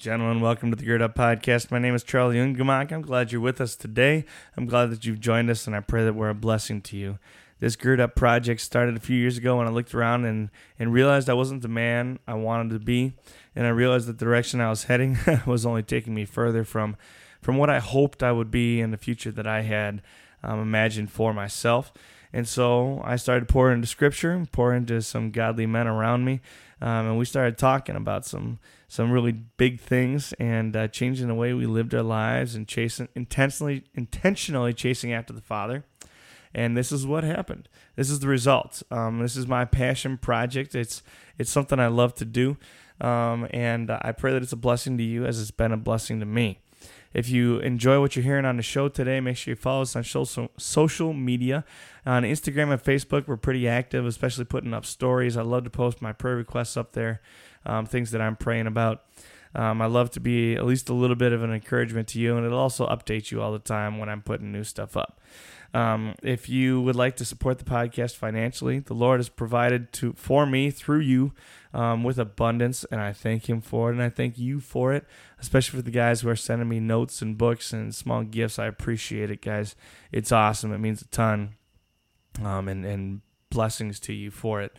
Gentlemen, welcome to the Gird Up Podcast. My name is Charlie Ungamak. I'm glad you're with us today. I'm glad that you've joined us, and I pray that we're a blessing to you. This Gird Up project started a few years ago when I looked around and, and realized I wasn't the man I wanted to be, and I realized the direction I was heading was only taking me further from, from what I hoped I would be in the future that I had um, imagined for myself. And so I started pouring into scripture, pouring into some godly men around me, um, and we started talking about some some really big things and uh, changing the way we lived our lives and chasing intentionally intentionally chasing after the Father. And this is what happened. This is the result. Um, this is my passion project. It's it's something I love to do, um, and I pray that it's a blessing to you as it's been a blessing to me. If you enjoy what you're hearing on the show today, make sure you follow us on social social media. On Instagram and Facebook, we're pretty active, especially putting up stories. I love to post my prayer requests up there, um, things that I'm praying about. Um, I love to be at least a little bit of an encouragement to you, and it'll also update you all the time when I'm putting new stuff up. Um, if you would like to support the podcast financially, the Lord has provided to for me through you um, with abundance, and I thank Him for it, and I thank you for it, especially for the guys who are sending me notes and books and small gifts. I appreciate it, guys. It's awesome. It means a ton, um, and and blessings to you for it.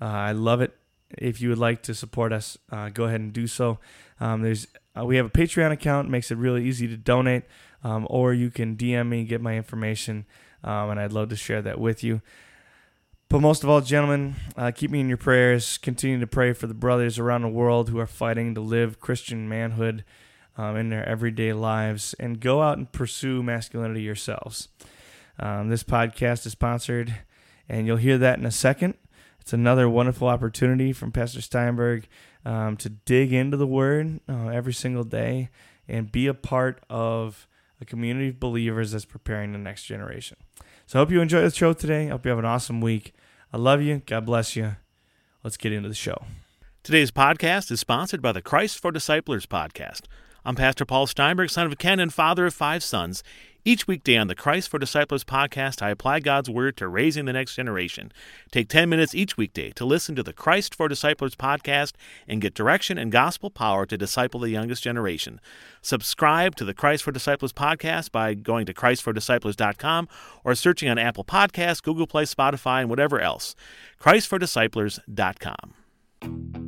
Uh, I love it. If you would like to support us, uh, go ahead and do so. Um, there's uh, we have a Patreon account, makes it really easy to donate um, or you can DM me, get my information, um, and I'd love to share that with you. But most of all, gentlemen, uh, keep me in your prayers. Continue to pray for the brothers around the world who are fighting to live Christian manhood um, in their everyday lives and go out and pursue masculinity yourselves. Um, this podcast is sponsored, and you'll hear that in a second. It's another wonderful opportunity from Pastor Steinberg um, to dig into the Word uh, every single day and be a part of a community of believers that's preparing the next generation. So I hope you enjoy the show today. I hope you have an awesome week. I love you. God bless you. Let's get into the show. Today's podcast is sponsored by the Christ for Disciples podcast. I'm Pastor Paul Steinberg, son of Ken and father of five sons. Each weekday on the Christ for Disciples podcast, I apply God's Word to raising the next generation. Take 10 minutes each weekday to listen to the Christ for Disciples podcast and get direction and gospel power to disciple the youngest generation. Subscribe to the Christ for Disciples podcast by going to ChristForDisciples.com or searching on Apple Podcasts, Google Play, Spotify, and whatever else. ChristForDisciples.com.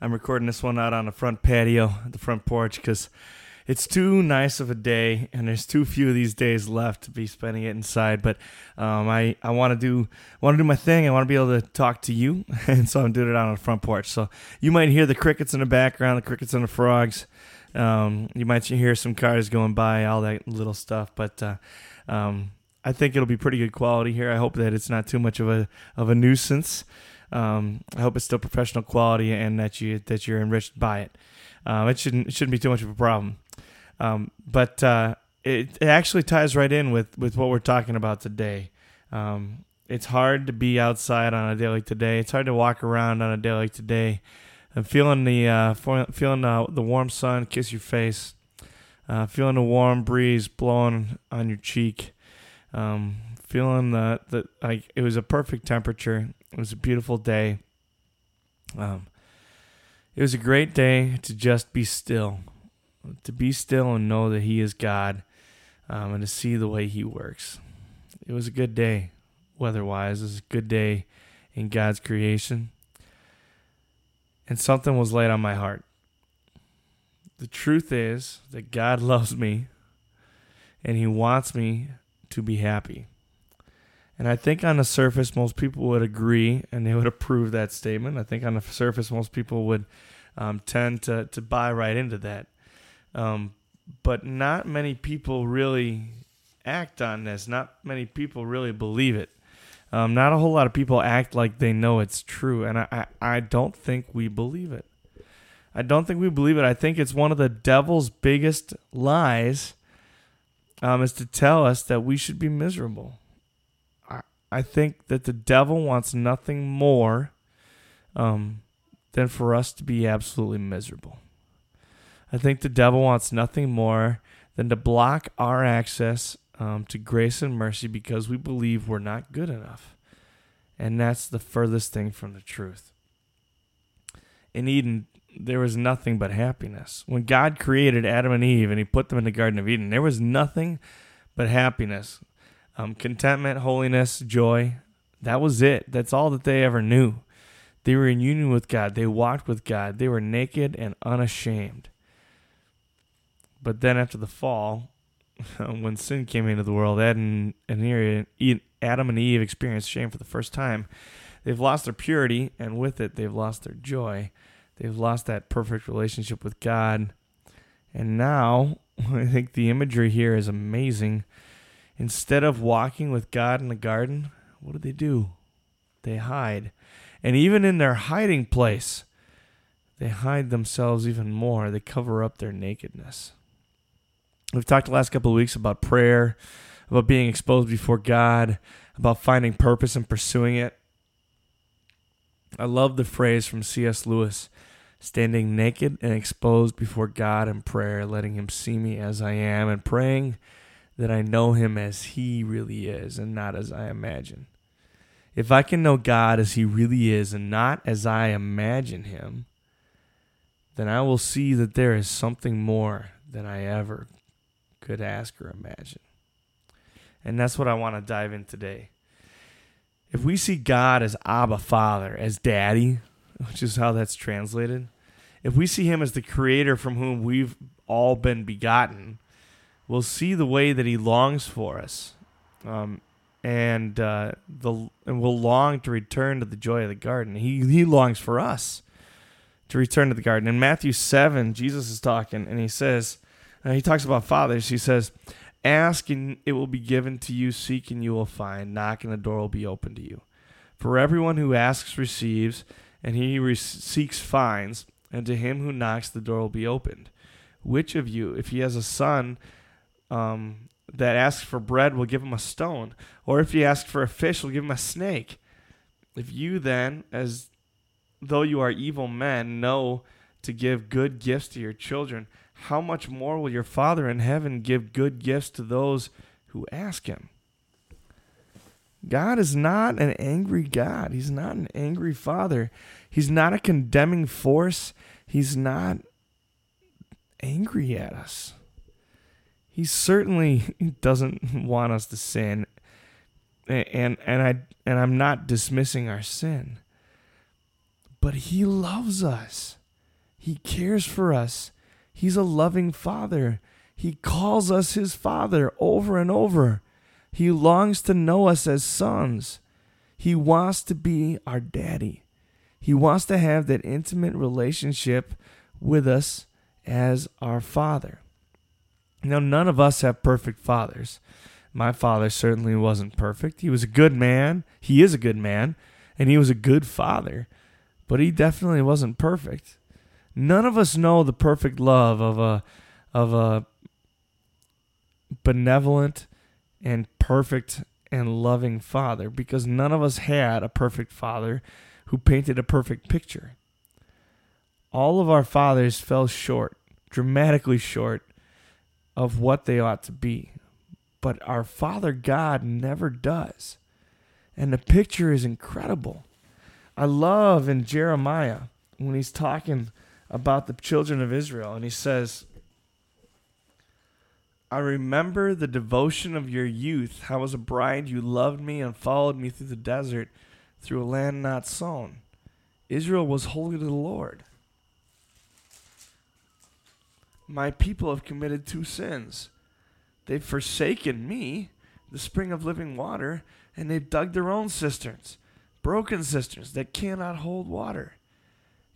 I'm recording this one out on the front patio, the front porch, because it's too nice of a day, and there's too few of these days left to be spending it inside. But um, I I want to do want to do my thing. I want to be able to talk to you, and so I'm doing it out on the front porch. So you might hear the crickets in the background, the crickets and the frogs. Um, you might hear some cars going by, all that little stuff. But uh, um, I think it'll be pretty good quality here. I hope that it's not too much of a of a nuisance. Um, I hope it's still professional quality and that you that you're enriched by it. Um, it shouldn't it shouldn't be too much of a problem. Um, but uh, it, it actually ties right in with with what we're talking about today. Um, it's hard to be outside on a day like today. It's hard to walk around on a day like today. And feeling the uh, feeling the, the warm sun kiss your face, uh, feeling the warm breeze blowing on your cheek, um, feeling the, the like it was a perfect temperature. It was a beautiful day. Um, it was a great day to just be still, to be still and know that He is God, um, and to see the way He works. It was a good day, weather-wise. It was a good day in God's creation, and something was laid on my heart. The truth is that God loves me, and He wants me to be happy. And I think on the surface, most people would agree and they would approve that statement. I think on the surface, most people would um, tend to, to buy right into that. Um, but not many people really act on this. Not many people really believe it. Um, not a whole lot of people act like they know it's true, and I, I, I don't think we believe it. I don't think we believe it. I think it's one of the devil's biggest lies um, is to tell us that we should be miserable. I, think that the devil wants nothing more um, than for us to be absolutely miserable. I think the devil wants nothing more than to block our access um, to grace and mercy because we believe we're not good enough. And that's the furthest thing from the truth. In Eden, there was nothing but happiness. When God created Adam and Eve and he put them in the Garden of Eden, there was nothing but happiness, um, contentment, holiness, joy. That was it. That's all that they ever knew. They were in union with God. They walked with God. They were naked and unashamed. But then after the fall, when sin came into the world, Adam and Eve, Adam and Eve experienced shame for the first time. They've lost their purity, and with it, they've lost their joy. They've lost that perfect relationship with God. And now, I think the imagery here is amazing. Instead of walking with God in the garden, what do they do? They hide. And even in their hiding place, they hide themselves even more. They cover up their nakedness. We've talked the last couple of weeks about prayer, about being exposed before God, about finding purpose and pursuing it. I love the phrase from C.S. Lewis standing naked and exposed before God in prayer, letting Him see me as I am, and praying that I know Him as He really is and not as I imagine. If I can know God as He really is and not as I imagine Him, then I will see that there is something more than I ever could ask or imagine. And that's what I want to dive in today. If we see God as Abba Father, as Daddy, which is how that's translated, if we see him as the creator from whom we've all been begotten, we'll see the way that he longs for us. Um, and uh, the and we'll long to return to the joy of the garden. He he longs for us to return to the garden. In Matthew seven, Jesus is talking, and he says, uh, he talks about fathers. He says, "Ask and it will be given to you; seek and you will find; knock and the door will be open to you. For everyone who asks receives, and he re- seeks finds, and to him who knocks, the door will be opened. Which of you, if he has a son um, that asks for bread, will give him a stone? Or if he asks for a fish, will give him a snake? If you then, as though you are evil men, know to give good gifts to your children, how much more will your Father in heaven give good gifts to those who ask him? God is not an angry God. He's not an angry father. He's not a condemning force. He's not angry at us. He certainly doesn't want us to sin. And and I and I'm not dismissing our sin. But he loves us. He cares for us. He's a loving father. He calls us his father over and over. He longs to know us as sons. He wants to be our daddy. He wants to have that intimate relationship with us as our father. Now, none of us have perfect fathers. My father certainly wasn't perfect. He was a good man. He is a good man, and he was a good father, but he definitely wasn't perfect. None of us know the perfect love of a of a benevolent and perfect and loving father because none of us had a perfect father who painted a perfect picture. All of our fathers fell short, dramatically short, of what they ought to be. But our Father God never does. And the picture is incredible. I love in Jeremiah when he's talking about the children of Israel and he says, I remember the devotion of your youth, how as a bride you loved me and followed me through the desert, through a land not sown. Israel was holy to the Lord. My people have committed two sins. They've forsaken me, the spring of living water, and they've dug their own cisterns, broken cisterns that cannot hold water.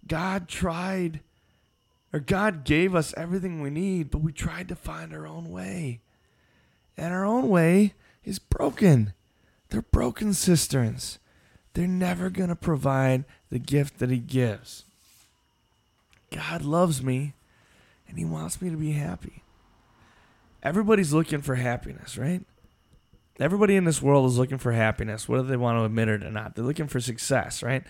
God tried or God gave us everything we need, but we tried to find our own way. And our own way is broken. They're broken cisterns. They're never going to provide the gift that He gives. God loves me and He wants me to be happy. Everybody's looking for happiness, right? Everybody in this world is looking for happiness, whether they want to admit it or not. They're looking for success, right?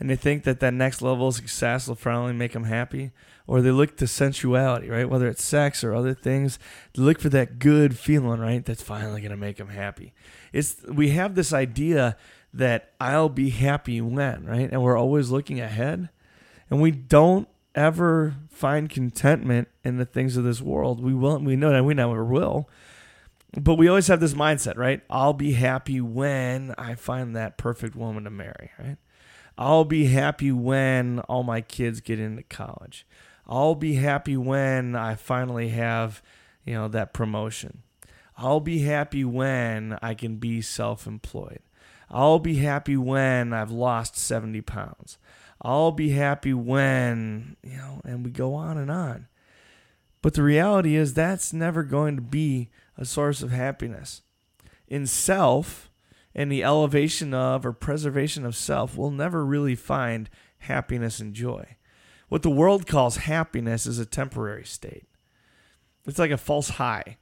And they think that that next level of success will finally make them happy. Or they look to sensuality, right? Whether it's sex or other things, they look for that good feeling, right? That's finally going to make them happy. It's we have this idea that I'll be happy when, right? And we're always looking ahead, and we don't ever find contentment in the things of this world. We will, we know that we never will but we always have this mindset, right? I'll be happy when I find that perfect woman to marry, right? I'll be happy when all my kids get into college. I'll be happy when I finally have, you know, that promotion. I'll be happy when I can be self employed. I'll be happy when I've lost 70 pounds. I'll be happy when, you know, and we go on and on. But the reality is that's never going to be a source of happiness. In self and the elevation of or preservation of self, we'll never really find happiness and joy. What the world calls happiness is a temporary state. It's like a false high.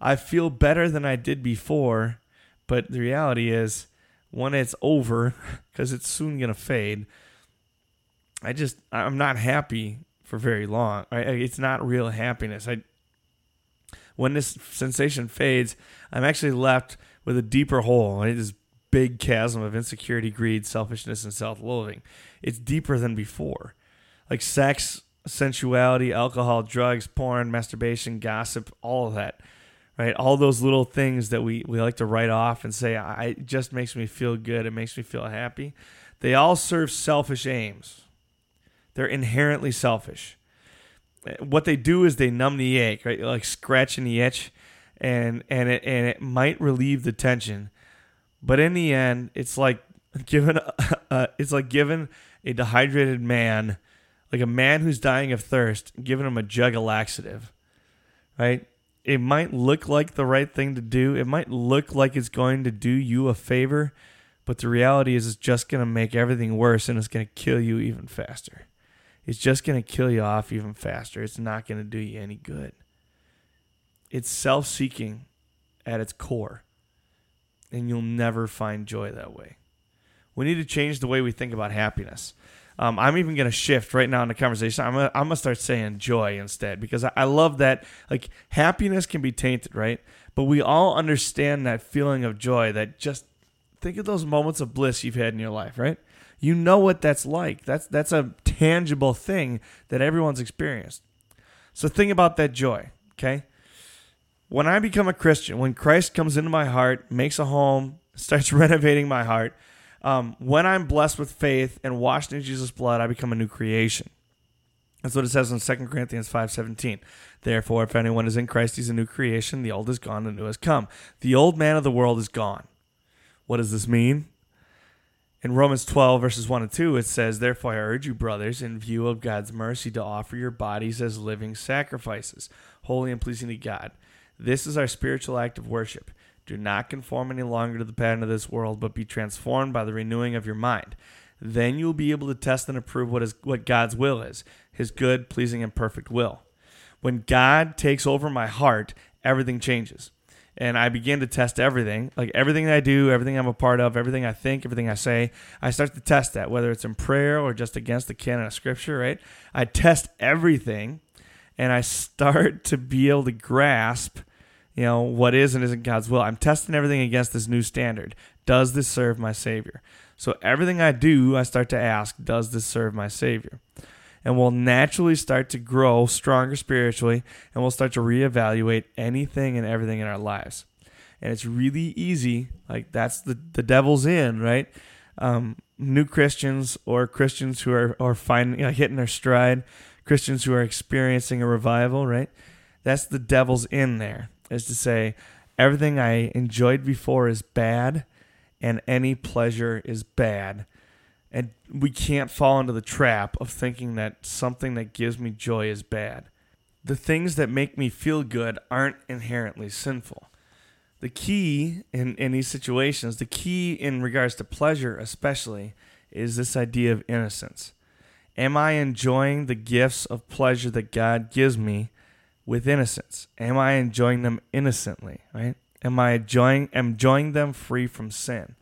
I feel better than I did before, but the reality is when it's over, because it's soon going to fade, I just, I'm not happy for very long. It's not real happiness. I when this sensation fades, I'm actually left with a deeper hole. Right? This big chasm of insecurity, greed, selfishness, and self-loathing. It's deeper than before. Like sex, sensuality, alcohol, drugs, porn, masturbation, gossip, all of that. Right? All those little things that we, we like to write off and say, I, it just makes me feel good. It makes me feel happy. They all serve selfish aims. They're inherently selfish. What they do is they numb the ache, right? Like scratching the itch, and and it and it might relieve the tension, but in the end, it's like giving a, uh, it's like giving a dehydrated man, like a man who's dying of thirst, giving him a jug of laxative, right? It might look like the right thing to do. It might look like it's going to do you a favor, but the reality is it's just going to make everything worse and it's going to kill you even faster it's just going to kill you off even faster. It's not going to do you any good. It's self seeking at its core, and you'll never find joy that way. We need to change the way we think about happiness. Um, I'm even going to shift right now in the conversation. I'm going to start saying joy instead because I, I love that. Like, happiness can be tainted, right? But we all understand that feeling of joy that just think of those moments of bliss you've had in your life, right? You know what that's like. That's that's a tangible thing that everyone's experienced. So think about that joy, okay? When I become a Christian, when Christ comes into my heart, makes a home, starts renovating my heart, um, when I'm blessed with faith and washed in Jesus' blood, I become a new creation. That's what it says in 2 Corinthians 5:17. Therefore, if anyone is in Christ, he's a new creation. The old is gone, the new has come. The old man of the world is gone. What does this mean? In Romans 12, verses 1 and 2, it says, Therefore I urge you, brothers, in view of God's mercy, to offer your bodies as living sacrifices, holy and pleasing to God. This is our spiritual act of worship. Do not conform any longer to the pattern of this world, but be transformed by the renewing of your mind. Then you will be able to test and approve what is what God's will is, his good, pleasing, and perfect will. When God takes over my heart, everything changes and I begin to test everything, like everything I do, everything I'm a part of, everything I think, everything I say. I start to test that, whether it's in prayer or just against the canon of Scripture, right? I test everything, and I start to be able to grasp, you know, what is and isn't God's will. I'm testing everything against this new standard. Does this serve my Savior? So everything I do, I start to ask, does this serve my Savior? And we'll naturally start to grow stronger spiritually and we'll start to reevaluate anything and everything in our lives. And it's really easy, like that's the, the devil's in, right? Um, new Christians or Christians who are, are finding, you know, hitting their stride, Christians who are experiencing a revival, right? That's the devil's in there, is to say, everything I enjoyed before is bad and any pleasure is bad and we can't fall into the trap of thinking that something that gives me joy is bad. The things that make me feel good aren't inherently sinful. the key in, in these situations, the key in regards to pleasure, especially, is this idea of innocence. Am I enjoying the gifts of pleasure that God gives me with innocence? Am I enjoying them innocently, right? Am I enjoying enjoying them free from sin?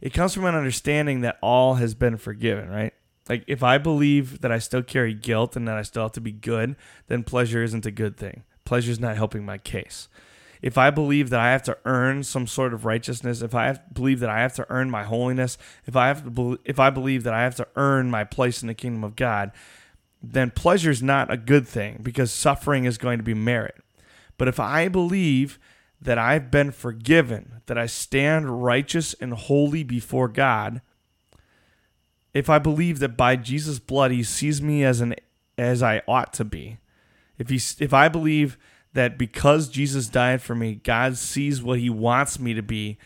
It comes from an understanding that all has been forgiven, right? Like if I believe that I still carry guilt and that I still have to be good, then pleasure isn't a good thing. Pleasure is not helping my case. If I believe that I have to earn some sort of righteousness, if I have, believe that I have to earn my holiness, if I have to, if I believe that I have to earn my place in the kingdom of God, then pleasure is not a good thing because suffering is going to be merit. But if I believe that I've been forgiven, that I stand righteous and holy before God, if I believe that by Jesus' blood he sees me as an as I ought to be, if he if I believe that because Jesus died for me, God sees what he wants me to be,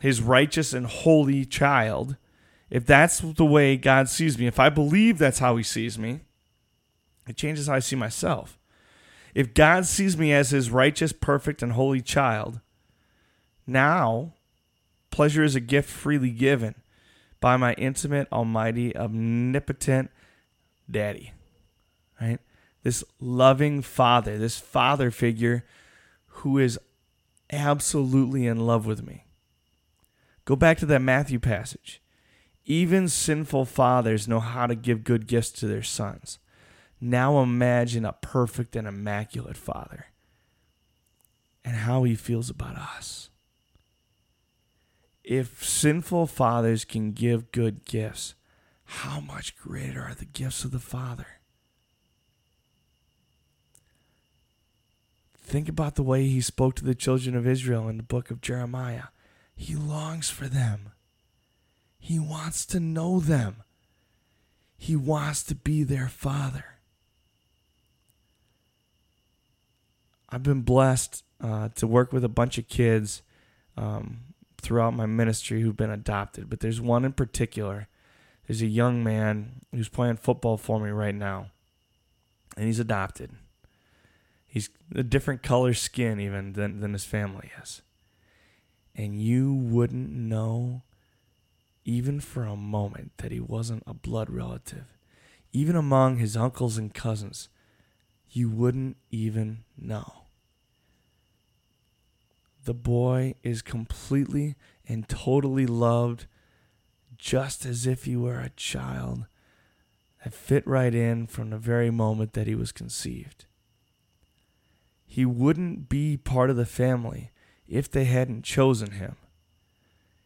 his righteous and holy child, if that's the way God sees me, if I believe that's how he sees me, it changes how I see myself. If God sees me as his righteous, perfect, and holy child, now pleasure is a gift freely given by my intimate, almighty, omnipotent daddy. Right? This loving father, this father figure who is absolutely in love with me. Go back to that Matthew passage. Even sinful fathers know how to give good gifts to their sons. Now imagine a perfect and immaculate father and how he feels about us. If sinful fathers can give good gifts, how much greater are the gifts of the Father? Think about the way he spoke to the children of Israel in the book of Jeremiah. He longs for them. He wants to know them. He wants to be their father. I've been blessed uh, to work with a bunch of kids um, throughout my ministry who've been adopted, but there's one in particular. There's a young man who's playing football for me right now, and he's adopted. He's a different color skin even than, than his family is. And you wouldn't know, even for a moment, that he wasn't a blood relative. Even among his uncles and cousins, you wouldn't even know the boy is completely and totally loved just as if he were a child that fit right in from the very moment that he was conceived. He wouldn't be part of the family if they hadn't chosen him.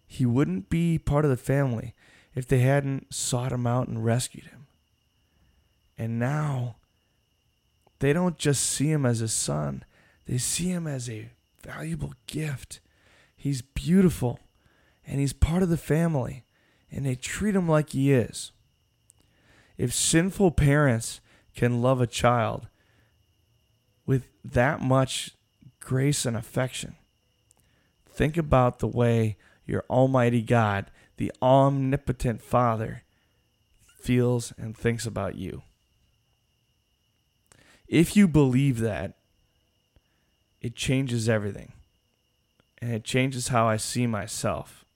He wouldn't be part of the family if they hadn't sought him out and rescued him. And now, they don't just see him as a son, they see him as a valuable gift. He's beautiful and he's part of the family and they treat him like he is. If sinful parents can love a child with that much grace and affection, think about the way your Almighty God, the omnipotent Father, feels and thinks about you. If you believe that, it changes everything. And it changes how I see myself.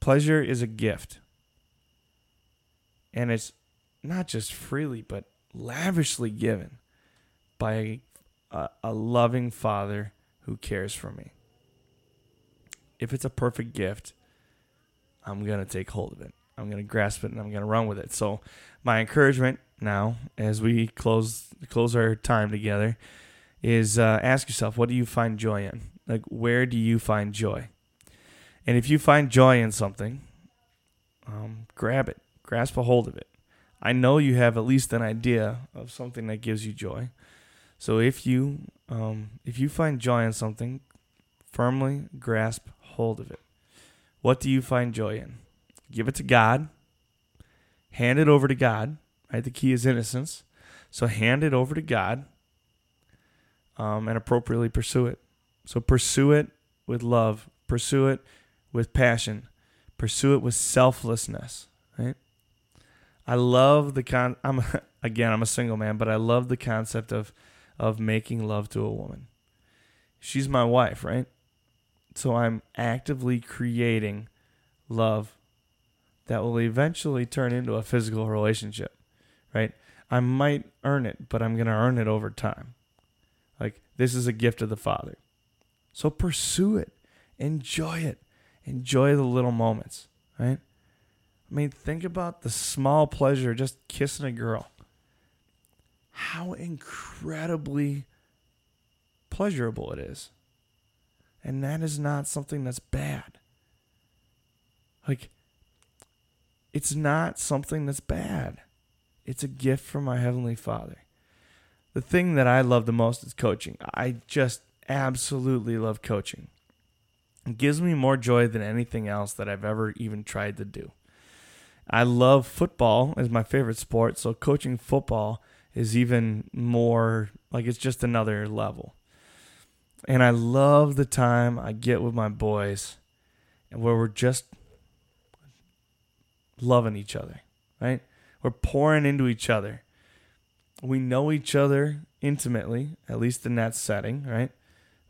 Pleasure is a gift. And it's not just freely, but lavishly given by a, a, loving father who cares for me. If it's a perfect gift, I'm going to take hold of it. I'm going to grasp it and I'm going to run with it. So, my encouragement now as we close close our time together is uh, ask yourself, what do you find joy in? Like, where do you find joy? And if you find joy in something, um, grab it, grasp a hold of it. I know you have at least an idea of something that gives you joy. So if you um, if you find joy in something, firmly grasp hold of it. What do you find joy in? Give it to God. Hand it over to God. Right? The key is innocence. So hand it over to God um, and appropriately pursue it. So pursue it with love, pursue it with passion, pursue it with selflessness. Right? I love the con. I'm again, I'm a single man, but I love the concept of of making love to a woman. she's my wife, right? So I'm actively creating love that will eventually turn into a physical relationship, right? I might earn it, but I'm going to earn it over time. This is a gift of the Father. So pursue it, enjoy it, enjoy the little moments, right? I mean, think about the small pleasure just kissing a girl. How incredibly pleasurable it is. And that is not something that's bad. Like, it's not something that's bad. It's a gift from our Heavenly Father. The thing that I love the most is coaching. I just absolutely love coaching. It gives me more joy than anything else that I've ever even tried to do. I love football as my favorite sport, so coaching football is even more like it's just another level. And I love the time I get with my boys and where we're just loving each other, right? We're pouring into each other. We know each other intimately, at least in that setting, right?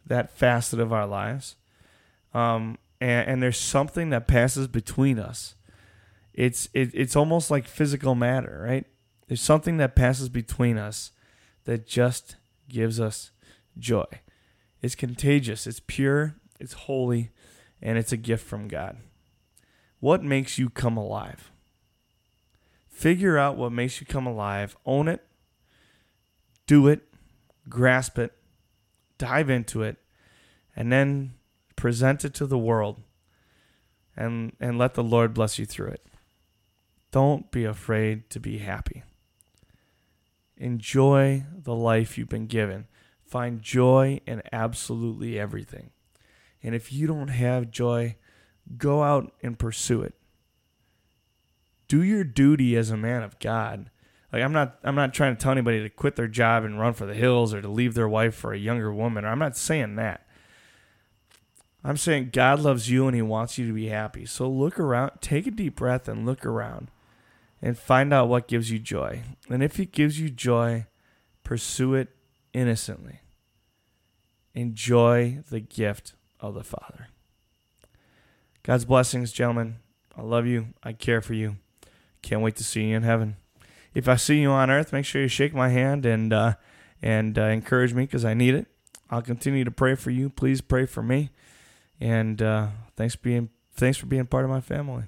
That facet of our lives. Um, and, and there's something that passes between us. It's it, it's almost like physical matter, right? There's something that passes between us that just gives us joy. It's contagious, it's pure, it's holy, and it's a gift from God. What makes you come alive? Figure out what makes you come alive, own it, do it, grasp it, dive into it, and then present it to the world and and let the Lord bless you through it. Don't be afraid to be happy. Enjoy the life you've been given. Find joy in absolutely everything. And if you don't have joy, go out and pursue it. Do your duty as a man of God. Like I'm not I'm not trying to tell anybody to quit their job and run for the hills or to leave their wife for a younger woman. I'm not saying that. I'm saying God loves you and he wants you to be happy. So look around, take a deep breath and look around and find out what gives you joy. And if it gives you joy, pursue it innocently. Enjoy the gift of the Father. God's blessings, gentlemen. I love you. I care for you. Can't wait to see you in heaven. If I see you on earth, make sure you shake my hand and uh, and uh, encourage me because I need it. I'll continue to pray for you. Please pray for me. And uh, thanks being thanks for being part of my family.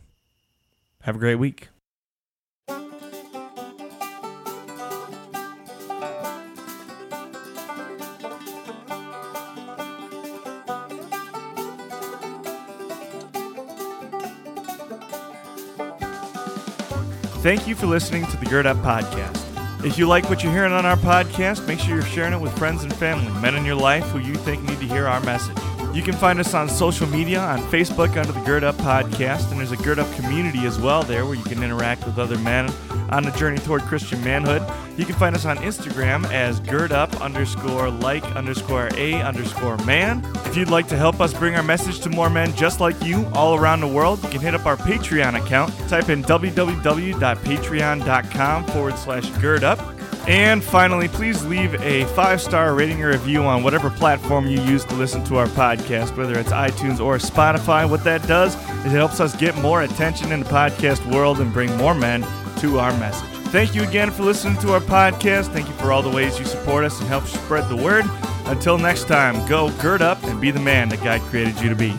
Have a great week. Thank you for listening to the Gird Up Podcast. If you like what you're hearing on our podcast, make sure you're sharing it with friends and family, men in your life who you think need to hear our message. You can find us on social media on Facebook under the Gird Up Podcast, and there's a Gird Up community as well there where you can interact with other men on the journey toward Christian manhood. You can find us on Instagram as Gird Up underscore like underscore a underscore man. If you'd like to help us bring our message to more men just like you all around the world, you can hit up our Patreon account. Type in www.patreon.com forward slash girdup. And finally, please leave a five star rating or review on whatever platform you use to listen to our podcast, whether it's iTunes or Spotify. What that does is it helps us get more attention in the podcast world and bring more men to our message. Thank you again for listening to our podcast. Thank you for all the ways you support us and help spread the word. Until next time, go gird up and be the man that God created you to be.